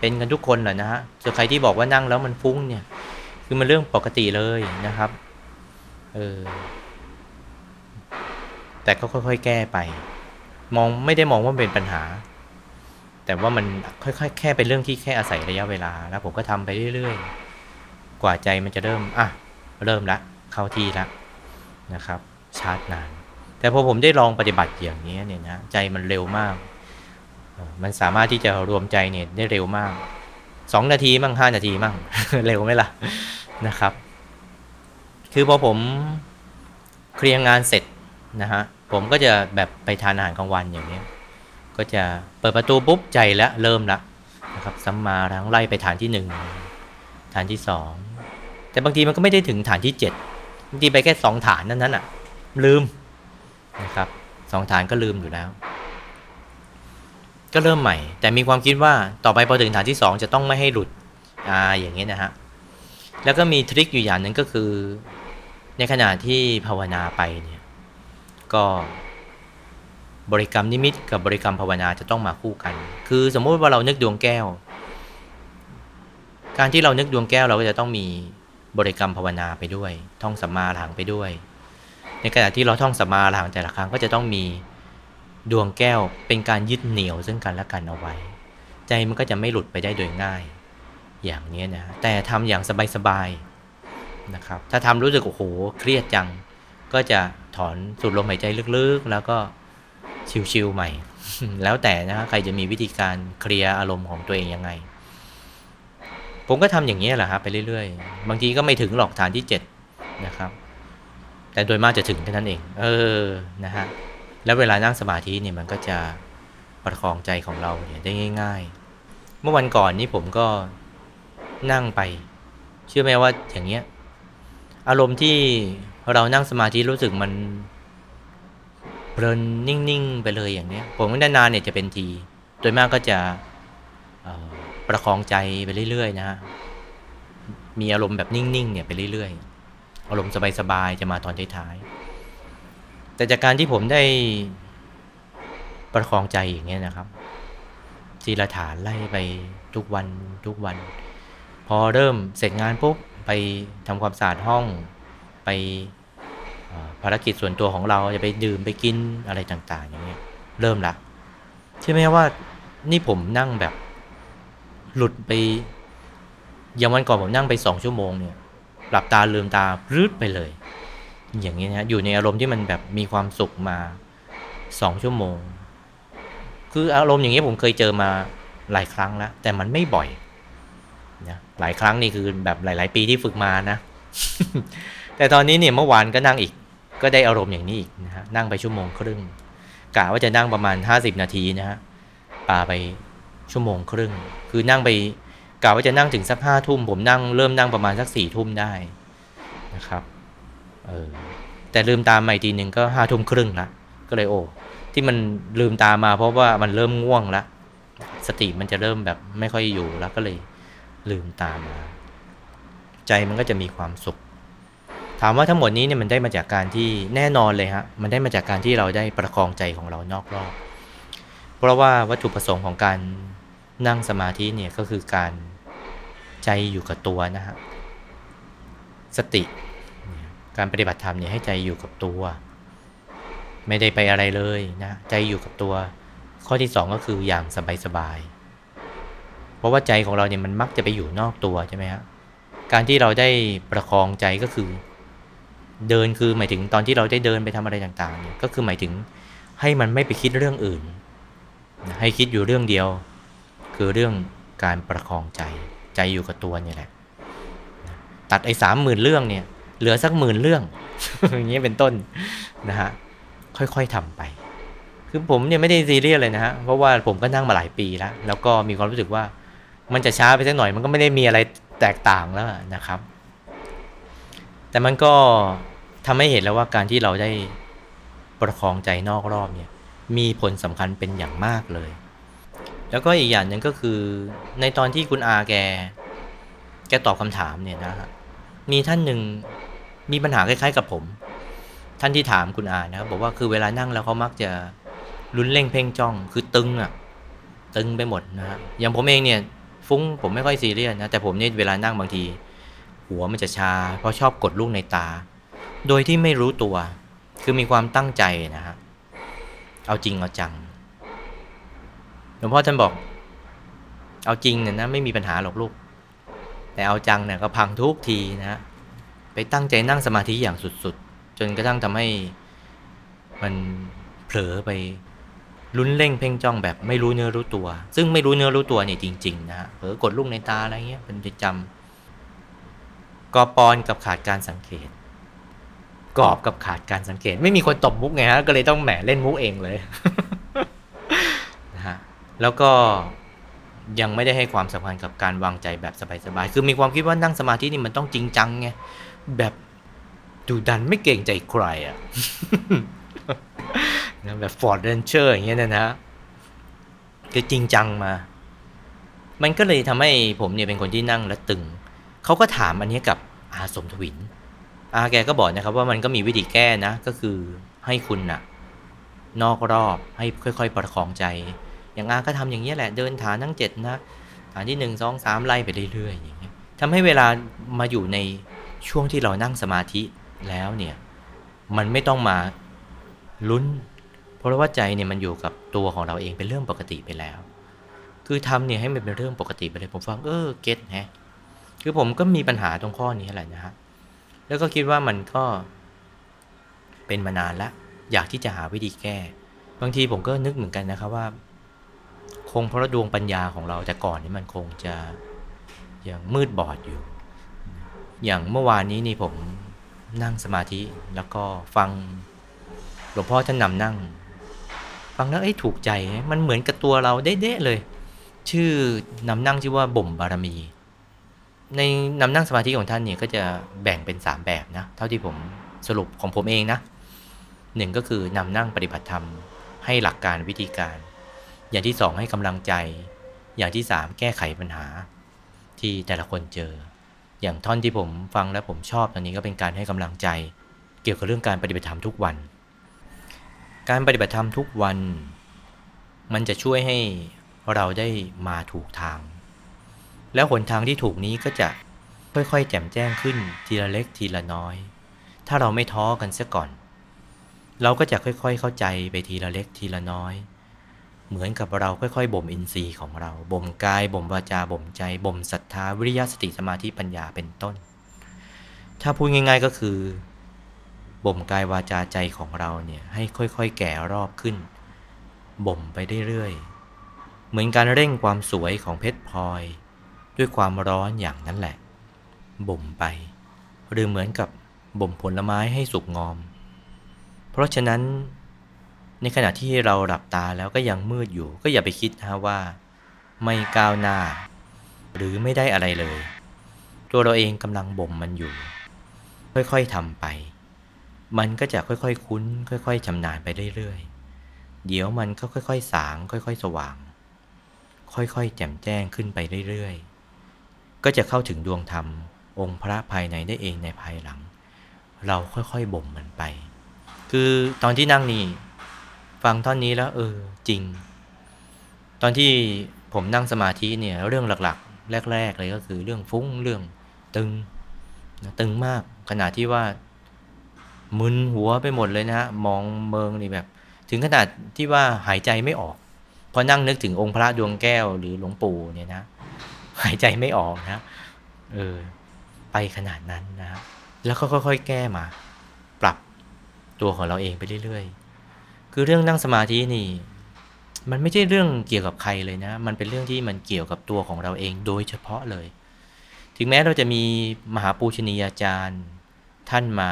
เป็นกันทุกคนแหละนะฮะส่วนใครที่บอกว่านั่งแล้วมันฟุ้งเนี่ย คือมันเรื่องปกติเลยนะครับเออแต่ก็ค่อยๆ แก้ไป มองไม่ได้มองว่าเป็นปัญหา แต่ว่ามันค่อยๆ แค่เป็นเรื่องที่แค่อาศัยระยะเวลา แล้วผมก็ทำไปเรื่อยๆ กว่าใจมันจะเริ่ม อะ เริ่มละ เข้าที่ละนะครับ ชาร์จนาน แต่พอผมได้ลองปฏิบัติอย่างนี้เนี่ยนะ ใจมันเร็วมาก มันสามารถที่จะรวมใจเนี่ยได้เร็วมาก สองนาทีมั่งห้านาทีมั่ง เร็วไหมล่ะ นะครับ คือพอผมเคลียร์งานเสร็จนะฮะ ผมก็จะแบบไปทานอาหารกลางวันอย่างนี้ ก็จะเปิดประตูปุ๊บใจแล้วเริ่มละนะครับซัมมาทั้งไล่ไปฐานที่หนึ่งฐานที่สองแต่บางทีมันก็ไม่ได้ถึงฐานที่เจ็ดบางทีไปแค่สองฐานนั้นน่ะ ลืมนะครับสองฐานก็ลืมอยู่แล้ว ก็เริ่มใหม่ แต่มีความคิดว่าต่อไปพอถึงฐานที่สองจะต้องไม่ให้หลุดอ่าอย่างเงี้นะฮะแล้วก็มีทริคอยู่อย่างหนึ่งก็คือ ในขณะที่ภาวนาไปเนี่ยก็ บริกรรมนิมิตกับบริกรรมภาวนาจะต้องมาคู่กัน คือสมมุติว่าเรานึกดวงแก้ว การที่เรานึกดวงแก้วเราก็จะต้องมีบริกรรมภาวนาไปด้วย ท่องสัมมาอรหังไปด้วย ในขณะที่เราท่องสัมมาอรหังแต่ละครั้งก็จะต้องมีดวงแก้วเป็นการยึดเหนี่ยวซึ่งกันและกันเอาไว้ ใจมันก็จะไม่หลุดไปได้โดยง่าย อย่างนี้นะ แต่ทำอย่างสบายๆนะครับ ถ้าทำรู้สึกโอ้โหเครียดจัง ก็จะถอนสูดลมหายใจลึกๆ แล้วก็ ชิวๆใหม่ แล้วแต่นะใครจะมีวิธีการเคลียร์อารมณ์ของตัวเองยังไง ผมก็ทำอย่างนี้แหละครับไปเรื่อยๆ บางทีก็ไม่ถึงหรอกฐานที่ 7 นะครับ แต่โดยมากจะถึงแค่นั้นเอง เออนะฮะแล้วเวลานั่งสมาธิเนี่ยมันก็จะประคองใจของเราเนี่ยได้ง่าย ๆ เมื่อวันก่อนนี้ผมก็นั่งไป เชื่อไหมว่าอย่างเงี้ยอารมณ์ที่เรานั่งสมาธิรู้สึกมัน เพลินนิ่งๆไปเลยอย่างเนี้ย ผมนานๆเนี่ยจะเป็นที โดยมากก็จะประคองใจไปเรื่อยๆนะฮะ มีอารมณ์แบบนิ่งๆเนี่ยไปเรื่อยๆ อารมณ์สบายๆจะมาตอนท้ายๆ แต่จากการที่ผมได้ประคองใจอย่างเงี้ยนะครับ ทีละฐานไล่ไปทุกวันทุกวัน พอเริ่มเสร็จงานปุ๊บไปทำความสะอาดห้องไป ภารกิจส่วนตัวของเราจะไปดื่มไปกินอะไรต่างๆ อย่างเงี้ยเริ่มละใช่ไหมว่านี่ผมนั่งแบบ หลุดไป อย่างวันก่อนผมนั่งไปสองชั่วโมงเนี่ยหลับตาลืมตารืดไปเลย อย่างนี้นะอยู่ในอารมณ์ที่มันแบบมีความสุขมาสองชั่วโมง คืออารมณ์อย่างนี้ผมเคยเจอมาหลายครั้งแล้ว แต่มันไม่บ่อยนะหลายครั้งนี่คือแบบหลาย ๆ ปีที่ฝึกมานะ แต่ตอนนี้เนี่ยเมื่อวานก็นั่งอีก ก็ได้อารมณ์อย่างนี้อีกนะฮะนั่งไปชั่วโมงครึ่งกะว่าจะนั่งประมาณ 50 นาทีนะฮะปาไปชั่วโมงครึ่ง คือนั่งไปกะว่าจะนั่งถึงสักห้าทุ่มผมนั่งเริ่มนั่งประมาณสักสี่ทุ่มได้นะครับเออแต่ลืมตามใหม่ทีหนึ่งก็ห้าทุ่มครึ่งละก็เลยโอ้ที่มันลืมตามาเพราะว่ามันเริ่มง่วงละสติมันจะเริ่มแบบไม่ค่อยอยู่แล้วก็เลยลืมตามมาใจมันก็จะมีความสุข ถามว่าทั้งหมดนี้เนี่ยมันได้มาจากการที่แน่นอนเลยฮะมันได้มาจากการที่เราได้ประคองใจของเรานอกรอบ เพราะว่าวัตถุประสงค์ของการนั่งสมาธิเนี่ยก็คือการใจอยู่กับตัวนะฮะสติ การปฏิบัติธรรมเนี่ยให้ใจอยู่กับตัว ไม่ได้ไปอะไรเลยนะใจอยู่กับตัว ข้อที่สองก็คืออย่างสบายๆเพราะว่าใจของเราเนี่ยมันมักจะไปอยู่นอกตัวใช่ไหมฮะการที่เราได้ประคองใจก็คือ เดินคือหมายถึงตอนที่เราได้เดินไปทำอะไรต่างๆเนี่ยก็คือหมายถึงให้มันไม่ไปคิดเรื่องอื่น ให้คิดอยู่เรื่องเดียว คือเรื่องการประคองใจใจอยู่กับตัวเนี่ยแหละนะตัดไอ้สามหมื่นเรื่องเนี่ยเหลือสักหมื่นเรื่อง อย่างเงี้ยเป็นต้นนะฮะค่อยๆทำไป คือผมเนี่ยไม่ได้ซีเรียสเลยนะฮะเพราะว่าผมก็นั่งมาหลายปีแล้ว แล้วก็มีความรู้สึกว่ามันจะช้าไปสักหน่อยมันก็ไม่ได้มีอะไรแตกต่างแล้วนะครับ แต่มันก็ทำให้เห็นแล้วว่าการที่เราได้ประคองใจนอกรอบเนี่ยมีผลสำคัญเป็นอย่างมากเลย แล้วก็อีกอย่างหนึ่งก็คือ ในตอนที่คุณอาแก แกตอบคำถามเนี่ยนะฮะมีท่านหนึ่งมีปัญหาคล้ายๆ กับผม ท่านที่ถามคุณอานะครับบอกว่าคือเวลานั่งแล้วเขามักจะลุ้นเล่งเพ่งจ้องคือตึงอะตึงไปหมดนะฮะอย่างผมเองเนี่ยฟุ้งผมไม่ค่อยซีเรียสนะแต่ผมเนี่ยเวลานั่งบางที หัวมันจะชา เพราะชอบกดลูกในตา โดยที่ไม่รู้ตัว คือมีความตั้งใจนะฮะเอาจริงเอาจังหลวงพ่อท่านบอก เอาจริงเนี่ยนะไม่มีปัญหาหรอกลูก แต่เอาจังเนี่ยก็พังทุกทีนะฮะไปตั้งใจนั่งสมาธิอย่างสุดๆ จนกระทั่งทำให้มันเผลอไปลุ้นเล่งเพ่งจ้องแบบไม่รู้เนื้อรู้ตัว ซึ่งไม่รู้เนื้อรู้ตัวเนี่ยจริง ๆ นะฮะเผลอกดลูกในตาอะไรเงี้ยเป็นประจำ กอปอนกับขาดการสังเกต กรอบกับขาดการสังเกต ไม่มีคนตบมุกไงฮะก็เลยต้องแหมเล่นมุกเองเลยนะฮะแล้วก็ยังไม่ได้ให้ความสำคัญกับการวางใจแบบสบายๆคือมีความคิดว่านั่งสมาธินี่มันต้องจริงจังไงแบบดุดันไม่เกรงใจใครอะนะแบบ Ford Ranger อย่างเงี้ยนะนะคือจริงจังมา มันก็เลยทำให้ผมเนี่ยเป็นคนที่นั่งแล้วตึง เขาก็ถามอันนี้กับอาสมทวิน อาแกก็บอกนะครับว่ามันก็มีวิธีแก้นะ ก็คือให้คุณนะนอกรอบให้ค่อย ๆ ประคองใจ อย่างอาก็ทำอย่างนี้แหละเดินฐานทั้งเจ็ดนะฐานที่หนึ่งสองสามไล่ไปเรื่อยๆอย่างเงี้ยทำให้เวลามาอยู่ในช่วงที่เรานั่งสมาธิแล้วเนี่ย มันไม่ต้องมาลุ้น เพราะว่าใจเนี่ยมันอยู่กับตัวของเราเองเป็นเรื่องปกติไปแล้ว คือทำเนี่ยให้มันเป็นเรื่องปกติไปเลยผมฟังเออเก็ตแฮะ คือผมก็มีปัญหาตรงข้อนี้แหละนะฮะ แล้วก็คิดว่ามันก็ เป็นมานานล้วอยากที่จะหาวิธีแก้ บางทีผมก็นึกเหมือนกันนะครับว่า คงเพราะดวงปัญญาของเราแต่ก่อนนี่มันคงจะยังมืดบอดอยู่ อย่างเมื่อวานนี้นี่ผมนั่งสมาธิแล้วก็ฟังหลวงพ่อท่านนำนั่ง ฟังแล้วเอ้ถูกใจ มันเหมือนกับตัวเราเด๊ะๆเลย ชื่อนำนั่งชื่อว่าบ่มบารมี ในนำนั่งสมาธิของท่านเนี่ยก็จะแบ่งเป็น 3 แบบนะ เท่าที่ผมสรุปของผมเองนะหนึ่งก็คือนำนั่งปฏิบัติธรรมให้หลักการวิธีการ อย่างที่สองให้กำลังใจ อย่างที่สามแก้ไขปัญหาที่แต่ละคนเจอ อย่างท่อนที่ผมฟังแล้วผมชอบตอนนี้ก็เป็นการให้กำลังใจ เกี่ยวกับเรื่องการปฏิบัติธรรมทุกวัน การปฏิบัติธรรมทุกวัน มันจะช่วยให้เราได้มาถูกทาง แล้วหนทางที่ถูกนี้ก็จะค่อยๆ แจ่มแจ้งขึ้นทีละเล็กทีละน้อย ถ้าเราไม่ท้อกันเสียก่อน เราก็จะค่อยๆ เข้าใจไปทีละเล็กทีละน้อย เหมือนกับเราค่อยๆ บ่มอินทรีย์ของเรา บ่มกาย บ่มวาจา บ่มใจ บ่มศรัทธา วิริยะสติสมาธิปัญญาเป็นต้น ถ้าพูดง่าย ๆ ก็คือ บ่มกายวาจาใจของเราเนี่ยให้ค่อยๆ แก่รอบขึ้น บ่มไปเรื่อยๆ เหมือนการเร่งความสวยของเพชรพลอย ด้วยความร้อนอย่างนั้นแหละ บ่มไป หรือเหมือนกับบ่มผลไม้ให้สุกงอม เพราะฉะนั้น ในขณะที่เราหลับตาแล้วก็ยังมืดอยู่ ก็อย่าไปคิดนะว่า ไม่ก้าวหน้า หรือไม่ได้อะไรเลย ตัวเราเองกำลังบ่มมันอยู่ ค่อยๆทำไป มันก็จะค่อยๆคุ้น ค่อย ๆชำนาญไปเรื่อยๆ เดี๋ยวมันก็ค่อยๆสาง ค่อย ๆ สว่าง ค่อยๆแจ่มแจ้งขึ้นไปเรื่อยๆ ก็จะเข้าถึงดวงธรรม องค์พระภายในได้เองในภายหลัง เราค่อยๆบ่มมันไป คือตอนที่นั่งนี่ฟังท่อนนี้แล้วเออจริง ตอนที่ผมนั่งสมาธิเนี่ยเรื่องหลักๆ แรก ๆ เลยก็คือเรื่องฟุ้งเรื่องตึงตึงมากขนาดที่ว่ามึนหัวไปหมดเลยนะฮะมองเมืองนี่แบบ ถึงขนาดที่ว่าหายใจไม่ออกพอนั่งนึกถึงองค์พระดวงแก้วหรือหลวงปู่เนี่ยนะ หายใจไม่ออกนะเออไปขนาดนั้นนะแล้วก็ค่อยๆ แก้มา ปรับตัวของเราเองไปเรื่อยๆ คือเรื่องนั่งสมาธินี่ มันไม่ใช่เรื่องเกี่ยวกับใครเลยนะ มันเป็นเรื่องที่มันเกี่ยวกับตัวของเราเองโดยเฉพาะเลย ถึงแม้เราจะมีมหาปูชนียาจารย์ท่านมา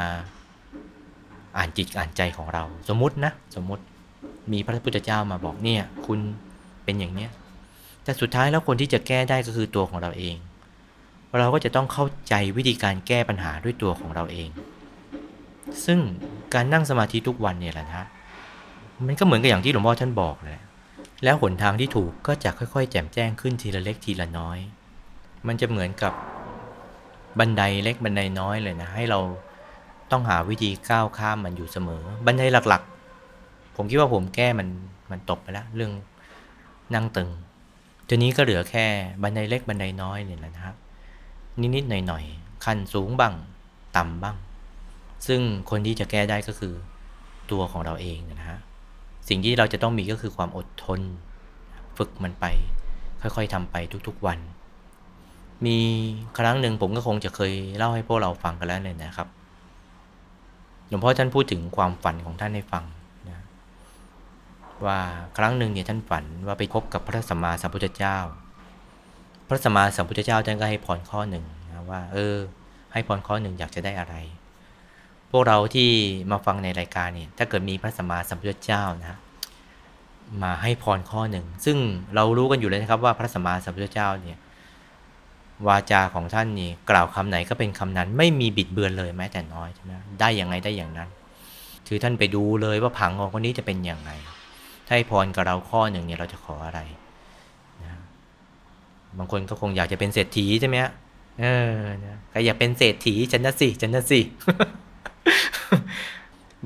อ่านจิตอ่านใจของเรา สมมตินะ สมมติมีพระพุทธเจ้ามาบอกเนี่ย คุณเป็นอย่างเนี้ย แต่สุดท้ายแล้วคนที่จะแก้ได้ก็คือตัวของเราเอง เราก็จะต้องเข้าใจวิธีการแก้ปัญหาด้วยตัวของเราเอง ซึ่งการนั่งสมาธิทุกวันเนี่ยแหละนะมันก็เหมือนกับอย่างที่หลวงพ่อท่านบอกแหละแล้วหนทางที่ถูกก็จะค่อยๆ แจ่มแจ้งขึ้นทีละเล็กทีละน้อย มันจะเหมือนกับบันไดเล็กบันไดน้อยเลยนะ ให้เราต้องหาวิธีก้าวข้ามมันอยู่เสมอ บันไดหลักๆ ผมคิดว่าผมแก้มันมันตกไปแล้วเรื่องนั่งตึง ทีนี้ก็เหลือแค่บันไดเล็กบันไดน้อยเนี่ยนะครับ นิดๆหน่อยๆขั้นสูงบ้างต่ำบ้าง ซึ่งคนที่จะแก้ได้ก็คือตัวของเราเองนะฮะสิ่งที่เราจะต้องมีก็คือความอดทน ฝึกมันไป ค่อยๆทำไปทุกๆวัน มีครั้งหนึ่งผมก็คงจะเคยเล่าให้พวกเราฟังกันแล้วเลยนะครับหลวงพ่อท่านพูดถึงความฝันของท่านให้ฟัง ว่าครั้งหนึ่งเนี่ยท่านฝันว่าไปพบกับพระสัมมาสัมพุทธเจ้า พระสัมมาสัมพุทธเจ้าท่านก็ให้พรข้อหนึ่งนะว่า เออ ให้พรข้อหนึ่งอยากจะได้อะไร พวกเราที่มาฟังในรายการเนี่ยถ้าเกิดมีพระสัมมาสัมพุทธเจ้านะมาให้พรข้อหนึ่ง ซึ่งเรารู้กันอยู่เลยนะครับว่าพระสัมมาสัมพุทธเจ้าเนี่ยวาจาของท่านนี่กล่าวคำไหนก็เป็นคำนั้น ไม่มีบิดเบือนเลยแม้แต่น้อยใช่ไหมได้อย่างไงได้อย่างนั้นคือท่านไปดูเลยว่าผังของคนนี้จะเป็นอย่างไร ให้พรกับเราข้อหนึ่งเนี่ยเราจะขออะไรนะบางคนก็คงอยากจะเป็นเศรษฐีใช่ไหมฮะเออนะก็อยากเป็นเศรษฐีฉันนะสิฉันนะสิ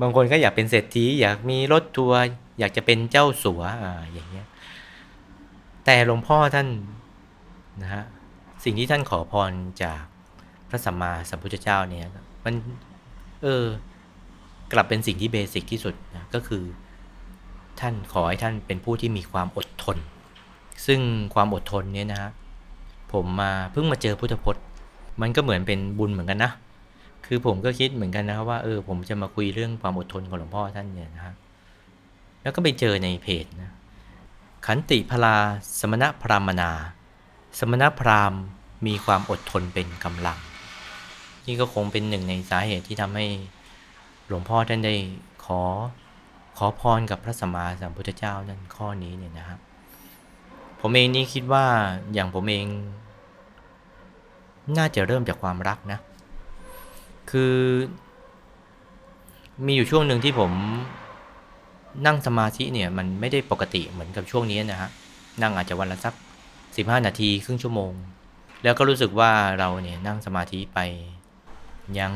บางคนก็อยากเป็นเศรษฐี อยากมีรถทัวร์อยากจะเป็นเจ้าสัวอ่าอย่างเงี้ยแต่หลวงพ่อท่านนะฮะสิ่งที่ท่านขอพรจากพระสัมมาสัมพุทธเจ้าเนี่ยมันเออกลับเป็นสิ่งที่เบสิกที่สุดนะก็คือ ท่านขอให้ท่านเป็นผู้ที่มีความอดทน ซึ่งความอดทนเนี่ยนะฮะผมมาเพิ่งมาเจอพุทธพจน์ มันก็เหมือนเป็นบุญเหมือนกันนะ คือผมก็คิดเหมือนกันนะครับว่าเออผมจะมาคุยเรื่องความอดทนของหลวงพ่อท่านเนี่ยนะฮะแล้วก็ไปเจอในเพจนะขันติพลาสมณพรามนา สมณพราหมณ์มีความอดทนเป็นกำลัง นี่ก็คงเป็นหนึ่งในสาเหตุที่ทำให้หลวงพ่อท่านได้ขอ ขอพรกับพระสัมมาสัมพุทธเจ้านั่นข้อนี้เนี่ยนะครับ ผมเองนี่คิดว่าอย่างผมเอง น่าจะเริ่มจากความรักนะ คือ มีอยู่ช่วงหนึ่งที่ผมนั่งสมาธิเนี่ยมันไม่ได้ปกติเหมือนกับช่วงนี้นะฮะนั่งอาจจะวันละสัก 15 นาทีครึ่งชั่วโมง แล้วก็รู้สึกว่าเราเนี่ยนั่งสมาธิไปยัง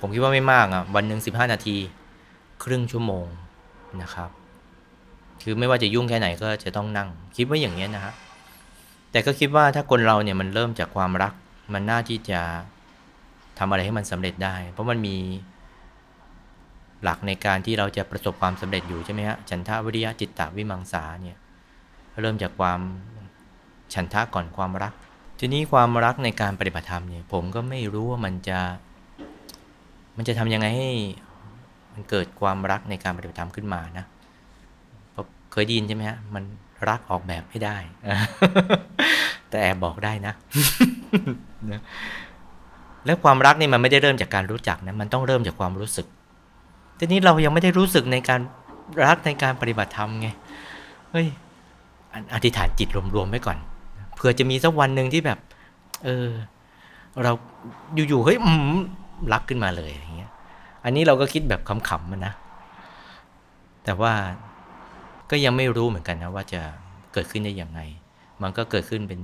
ผมคิดว่าไม่มากอะ่ะวันหนึ่ง15 นาที ครึ่งชั่วโมงนะครับ คือไม่ว่าจะยุ่งแค่ไหนก็จะต้องนั่ง คิดว่าอย่างนี้นะฮะแต่ก็คิดว่าถ้าคนเราเนี่ยมันเริ่มจากความรัก มันน่าที่จะทำอะไรให้มันสำเร็จได้ เพราะมันมีหลักในการที่เราจะประสบความสำเร็จอยู่ใช่ไหมฮะ ฉันทะวิริยะจิตตวิมังสาเนี่ยเริ่มจากความฉันทะก่อนความรัก ทีนี้ความรักในการปฏิบัติธรรมเนี่ยผมก็ไม่รู้ว่ามันจะ มันจะทำยังไงให้ มันเกิดความรักในการปฏิบัติธรรมขึ้นมานะเพราะเคยได้ยินใช่ไหมฮะมันรักออกแบบไม่ได้ แต่แอบบอกได้นะ แล้วความรักนี่มันไม่ได้เริ่มจากการรู้จักนะมันต้องเริ่มจากความรู้สึกทีนี้เรายังไม่ได้รู้สึกในการรักในการปฏิบัติธรรมไงเฮ้ยอธิษฐานจิตรวมๆไว้ก่อนเผื่อจะมีสักวันหนึ่งที่แบบ เออ เราอยู่ๆเฮ้ยรักขึ้นมาเลยอย่างเงี้ย อันนี้เราก็คิดแบบขำๆมันนะ แต่ว่าก็ยังไม่รู้เหมือนกันนะว่าจะเกิดขึ้นได้ยังไง มันก็เกิดขึ้นเป็น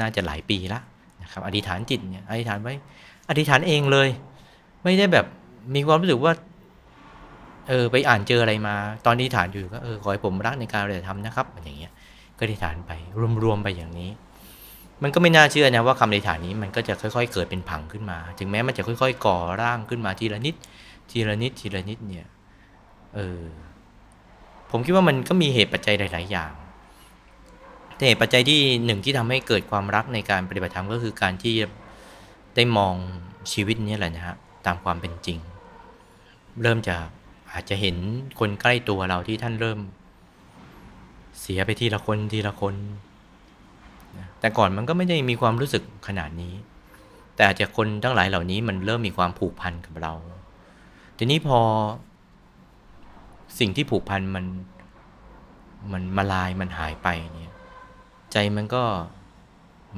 น่าจะหลายปีละนะครับ อธิษฐานจิตเนี่ยอธิษฐานไว้ อธิษฐานเองเลย ไม่ได้แบบมีความรู้สึกว่า เออไปอ่านเจออะไรมา ตอนนี้ฐานอยู่ก็เออขอให้ผมรักในการปฏิบัติธรรมนะครับอย่างเงี้ย ก็อธิษฐานไปรวมๆไปอย่างนี้ มันก็ไม่น่าเชื่อนะว่าคำอธิษฐานนี้มันก็จะค่อย ๆ เกิดเป็นผังขึ้นมา ถึงแม้มันจะค่อย ๆ ก่อร่างขึ้นมาทีละนิด ทีละนิดทีละนิดเนี่ยเออผมคิดว่ามันก็มีเหตุปัจจัยหลาย ๆ อย่างแต่เหตุปัจจัยที่หนึ่งที่ทำให้เกิดความรักในการปฏิบัติธรรมก็คือการที่ได้มองชีวิตนี้แหละนะฮะตามความเป็นจริง เริ่มจากอาจจะเห็นคนใกล้ตัวเราที่ท่านเริ่ม เสียไปทีละคนทีละคนแต่ก่อนมันก็ไม่ได้มีความรู้สึกขนาดนี้ แต่อาจจะคนทั้งหลายเหล่านี้มันเริ่มมีความผูกพันกับเรา ทีนี้พอ สิ่งที่ผูกพันมันมันมาลายมันหายไปเนี่ย ใจมันก็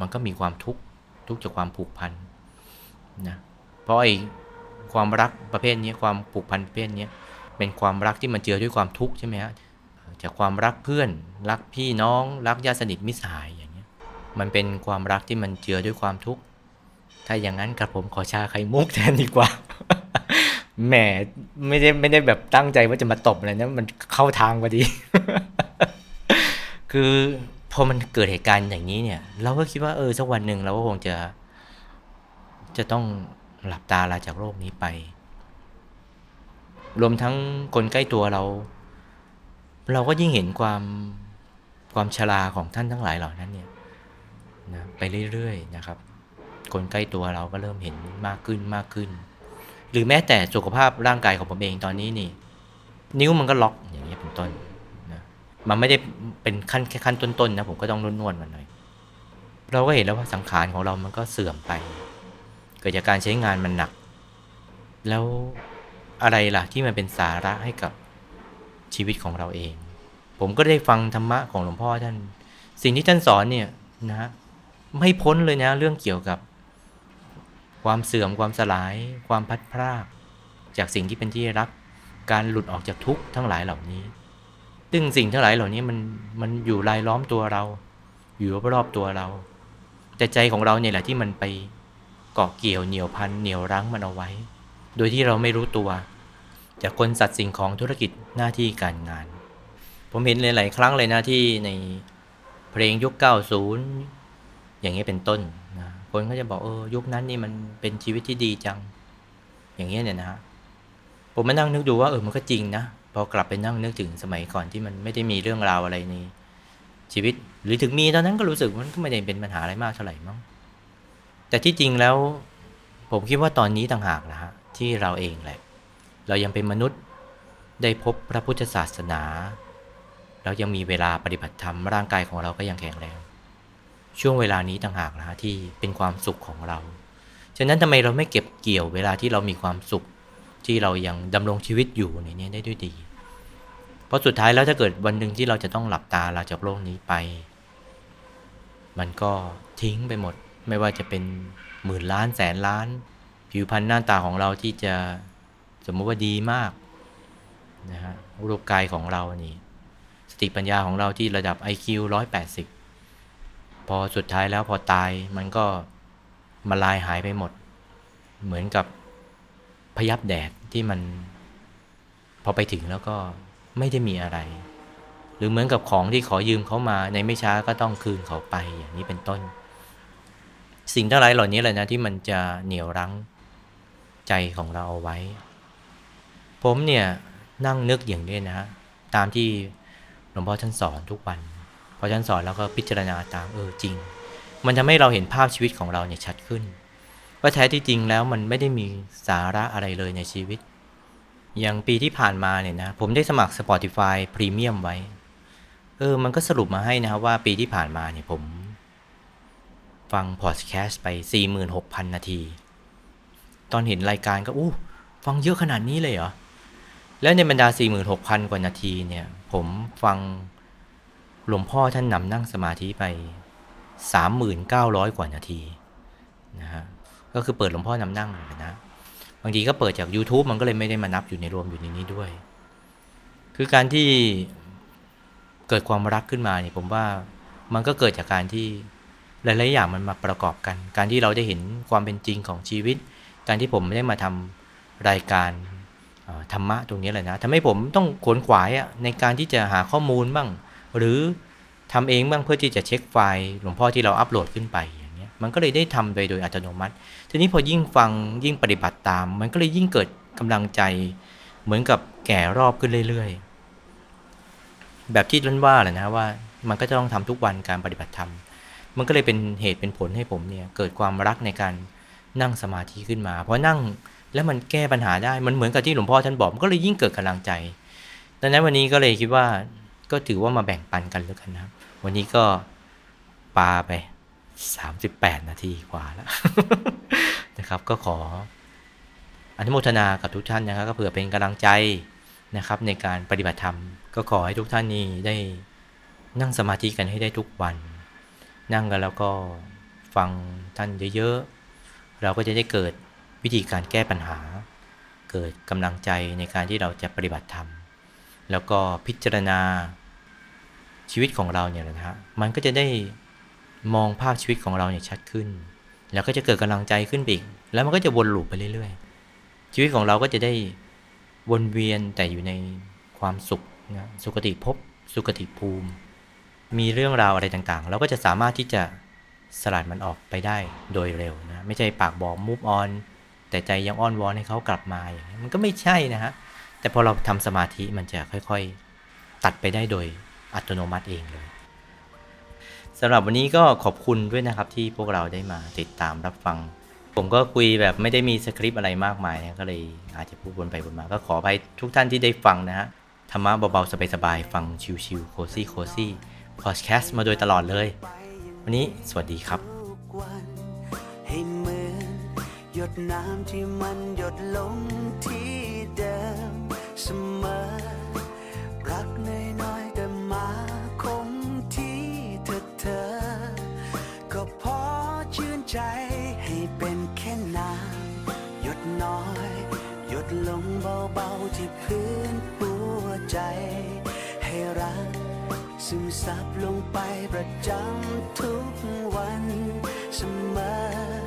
มันก็มีความทุกข์ทุกข์จากความผูกพันนะเพราะไอ้ความรักประเภทนี้ความผูกพันประเภทนี้เป็นความรักที่มันเจือด้วยความทุกข์ใช่ไหมฮะจากความรักเพื่อน รักพี่น้องรักญาติสนิทมิสหายอย่างเงี้ยมันเป็นความรักที่มันเจือด้วยความทุกข์ถ้าอย่างนั้นกับผมขอชาไข่มุกแทนดีกว่า แหมไม่ได้ไม่ได้แบบตั้งใจว่าจะมาตบอะไรนะมันเข้าทางพอดี คือพอมันเกิดเหตุการณ์อย่างนี้เนี่ย เราก็คิดว่าเออสักวันหนึ่งเราก็คงจะ จะต้องหลับตาลาจากโลกนี้ไป รวมทั้งคนใกล้ตัวเรา เราก็ยิ่งเห็นความความชราของท่านทั้งหลายเหล่านั้นเนี่ยนะไปเรื่อยๆนะครับ คนใกล้ตัวเราก็เริ่มเห็นมากขึ้นมากขึ้น รือแม้แต่สุขภาพร่างกายของผมเองตอนนี้นี่ นิ้วมันก็ล็อกอย่างเงี้ยเป็นต้นนะมันไม่ได้เป็นขั้นแค่ขั้นต้นๆนะผมก็ต้องนวดๆมันหน่อยเราก็เห็นแล้วว่าสังขารของเรามันก็เสื่อมไป เกิดจากการใช้งานมันหนัก แล้วอะไรล่ะที่มันเป็นสาระให้กับชีวิตของเราเอง ผมก็ได้ฟังธรรมะของหลวงพ่อท่าน สิ่งที่ท่านสอนเนี่ยนะฮะไม่พ้นเลยนะ เรื่องเกี่ยวกับ ความเสื่อมความสลาย ความพัดพรากจากสิ่งที่เป็นที่รัก การหลุดออกจากทุกข์ทั้งหลายเหล่านี้ ซึ่งสิ่งทั้งหลายเหล่านี้มันมันอยู่รายล้อมตัวเรา อยู่รอบๆตัวเรา แต่ใจของเราเนี่ยแหละที่มันไปเกาะเกี่ยวเหนี่ยวพันเหนี่ยวรั้งมันเอาไว้ โดยที่เราไม่รู้ตัวจากคนสัตว์สิ่งของธุรกิจหน้าที่การงาน ผมเห็นหลาย ๆ ครั้งเลยนะที่ในเพลงยุค 90 อย่างเงี้ยเป็นต้น คนก็จะบอกเออยุคนั้นนี่มันเป็นชีวิตที่ดีจัง อย่างเงี้ยเนี่ยนะฮะผมมานั่งนึกดูว่าเออมันก็จริงนะพอกลับไปนั่งนึกถึงสมัยก่อนที่มันไม่ได้มีเรื่องราวอะไรในชีวิต หรือถึงมีตอนนั้นก็รู้สึกมันก็ไม่ได้เป็นปัญหาอะไรมากเท่าไหร่มั้งแต่ที่จริงแล้ว ผมคิดว่าตอนนี้ต่างหากนะฮะที่เราเองแหละ เรายังเป็นมนุษย์ได้พบพระพุทธศาสนา เรายังมีเวลาปฏิบัติธรรมร่างกายของเราก็ยังแข็งแรง ช่วงเวลานี้ต่างหากนะฮะที่เป็นความสุขของเรา ฉะนั้นทำไมเราไม่เก็บเกี่ยวเวลาที่เรามีความสุขที่เรายังดำรงชีวิตอยู่ในนี้ได้ด้วยดี เพราะสุดท้ายแล้วถ้าเกิดวันหนึ่งที่เราจะต้องหลับตาลาจากโลกนี้ไป มันก็ทิ้งไปหมด ไม่ว่าจะเป็นหมื่นล้านแสนล้าน ผิวพรรณหน้าตาของเราที่จะสมมติว่าดีมากนะฮะรูปกายของเรานี่ สติปัญญาของเราที่ระดับ IQ 180 พอสุดท้ายแล้วพอตายมันก็มาลายหายไปหมด เหมือนกับพยับแดดที่มัน พอไปถึงแล้วก็ไม่ได้มีอะไร หรือเหมือนกับของที่ขอยืมเขามาในไม่ช้าก็ต้องคืนเขาไปอย่างนี้เป็นต้น สิ่งทั้งหลายเหล่านี้แหละนะที่มันจะเหนี่ยวรั้งใจของเราเอาไว้ ผมเนี่ยนั่งนึกอย่างนี้นะ ตามที่หลวงพ่อท่านสอนทุกวัน พอท่านสอนแล้วก็พิจารณาตามเออจริง มันทำให้เราเห็นภาพชีวิตของเราเนี่ยชัดขึ้น ว่าแท้ที่จริงแล้วมันไม่ได้มีสาระอะไรเลยในชีวิต อย่างปีที่ผ่านมาเนี่ยนะผมได้สมัคร Spotify Premium ไว้ เออ มันก็สรุปมาให้นะครับว่าปีที่ผ่านมาเนี่ยผม ฟังพอดแคสต์ไป 46,000 นาที ตอนเห็นรายการก็อู้ฟังเยอะขนาดนี้เลยเหรอ แล้วในบรรดา 46,000 กว่านาทีเนี่ย ผมฟัง หลวงพ่อท่านนำนั่งสมาธิไป 3,900 กว่านาทีนะฮะก็คือเปิดหลวงพ่อนำนั่งเลยนะบางทีก็เปิดจาก YouTube มันก็เลยไม่ได้มานับอยู่ในรวมอยู่ในนี้ด้วย คือการที่เกิดความรักขึ้นมาเนี่ยผมว่ามันก็เกิดจากการที่หลายๆอย่างมันมาประกอบกัน การที่เราได้เห็นความเป็นจริงของชีวิต การที่ผมไม่ได้มาทำรายการธรรมะตรงนี้เลยนะทำให้ผมต้องขวนขวายะในการที่จะหาข้อมูลบ้าง หรือทำเองบ้างเพื่อที่จะเช็คไฟล์หลวงพ่อที่เราอัปโหลดขึ้นไปอย่างเงี้ยมันก็เลยได้ทำไปโดยอัตโนมัติ ทีนี้พอยิ่งฟังยิ่งปฏิบัติตาม มันก็เลยยิ่งเกิดกำลังใจ เหมือนกับแก่รอบขึ้นเรื่อยๆ แบบที่ท่านว่าแหละนะว่า มันก็จะต้องทำทุกวันการปฏิบัติธรรม มันก็เลยเป็นเหตุเป็นผลให้ผมเนี่ยเกิดความรักในการนั่งสมาธิขึ้นมา เพราะนั่งแล้วมันแก้ปัญหาได้มันเหมือนกับที่หลวงพ่อท่านบอกมันก็เลยยิ่งเกิดกำลังใจดังนั้นวันนี้ก็เลยคิดว่า ก็ถือว่ามาแบ่งปันกันแล้วกันนะครับ วันนี้ก็ปาไป 38 นาทีกว่าแล้วนะครับ ก็ขออนุโมทนากับทุกท่านนะครับ ก็เผื่อเป็นกำลังใจนะครับในการปฏิบัติธรรม ก็ขอให้ทุกท่านนี้ได้นั่งสมาธิกันให้ได้ทุกวัน นั่งกันแล้วก็ฟังท่านเยอะๆ เราก็จะได้เกิดวิธีการแก้ปัญหา เกิดกำลังใจในการที่เราจะปฏิบัติธรรม แล้วก็พิจารณาชีวิตของเราเนี่ยนะฮะมันก็จะได้มองภาพชีวิตของเราเนี่ยชัดขึ้น แล้วก็จะเกิดกำลังใจขึ้นไปอีก แล้วมันก็จะวนลูปไปเรื่อยๆ ชีวิตของเราก็จะได้วนเวียนแต่อยู่ในความสุขนะสุขติภพสุขติภูมิ มีเรื่องราวอะไรต่างๆ เราก็จะสามารถที่จะสลัดมันออกไปได้โดยเร็วนะ ไม่ใช่ปากบอกมูฟออนแต่ใจยังอ้อนวอนให้เขากลับมาอย่างนี้มันก็ไม่ใช่นะฮะ แต่พอเราทำสมาธิมันจะค่อยๆ ตัดไปได้โดยอัตโนมัติเองเลยสำหรับวันนี้ก็ขอบคุณด้วยนะครับที่พวกเราได้มาติดตามรับฟัง ผมก็คุยแบบไม่ได้มีสคริปต์อะไรมากมายนะก็เลยอาจจะพูดวนไปวนมา ก็ขออภัยทุกท่านที่ได้ฟังนะฮะธรรมะเบาๆ สบายๆ ฟังชิวๆ cozy cozy podcast มาโดยตลอดเลย วันนี้สวัสดีครับให้เหมือนหยดน้ำที่มันหยดลง เสมอ รักน้อยๆแต่มาคงที่เธอเธอ ก็พอชื่นใจให้เป็นแค่น้ำหยดน้อย หยดลงเบาๆที่พื้นหัวใจ ให้รักซึมซับลงไปประจำทุกวันเสมอ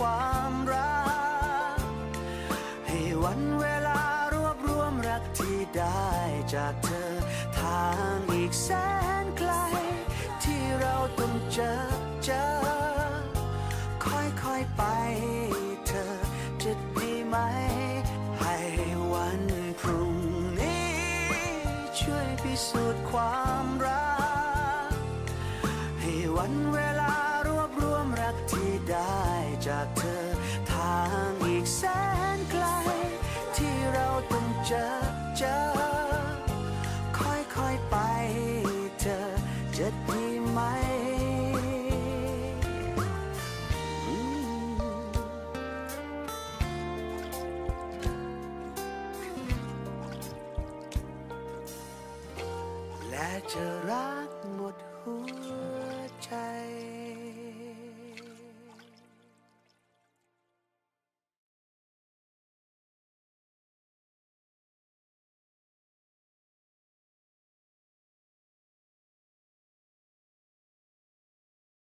สู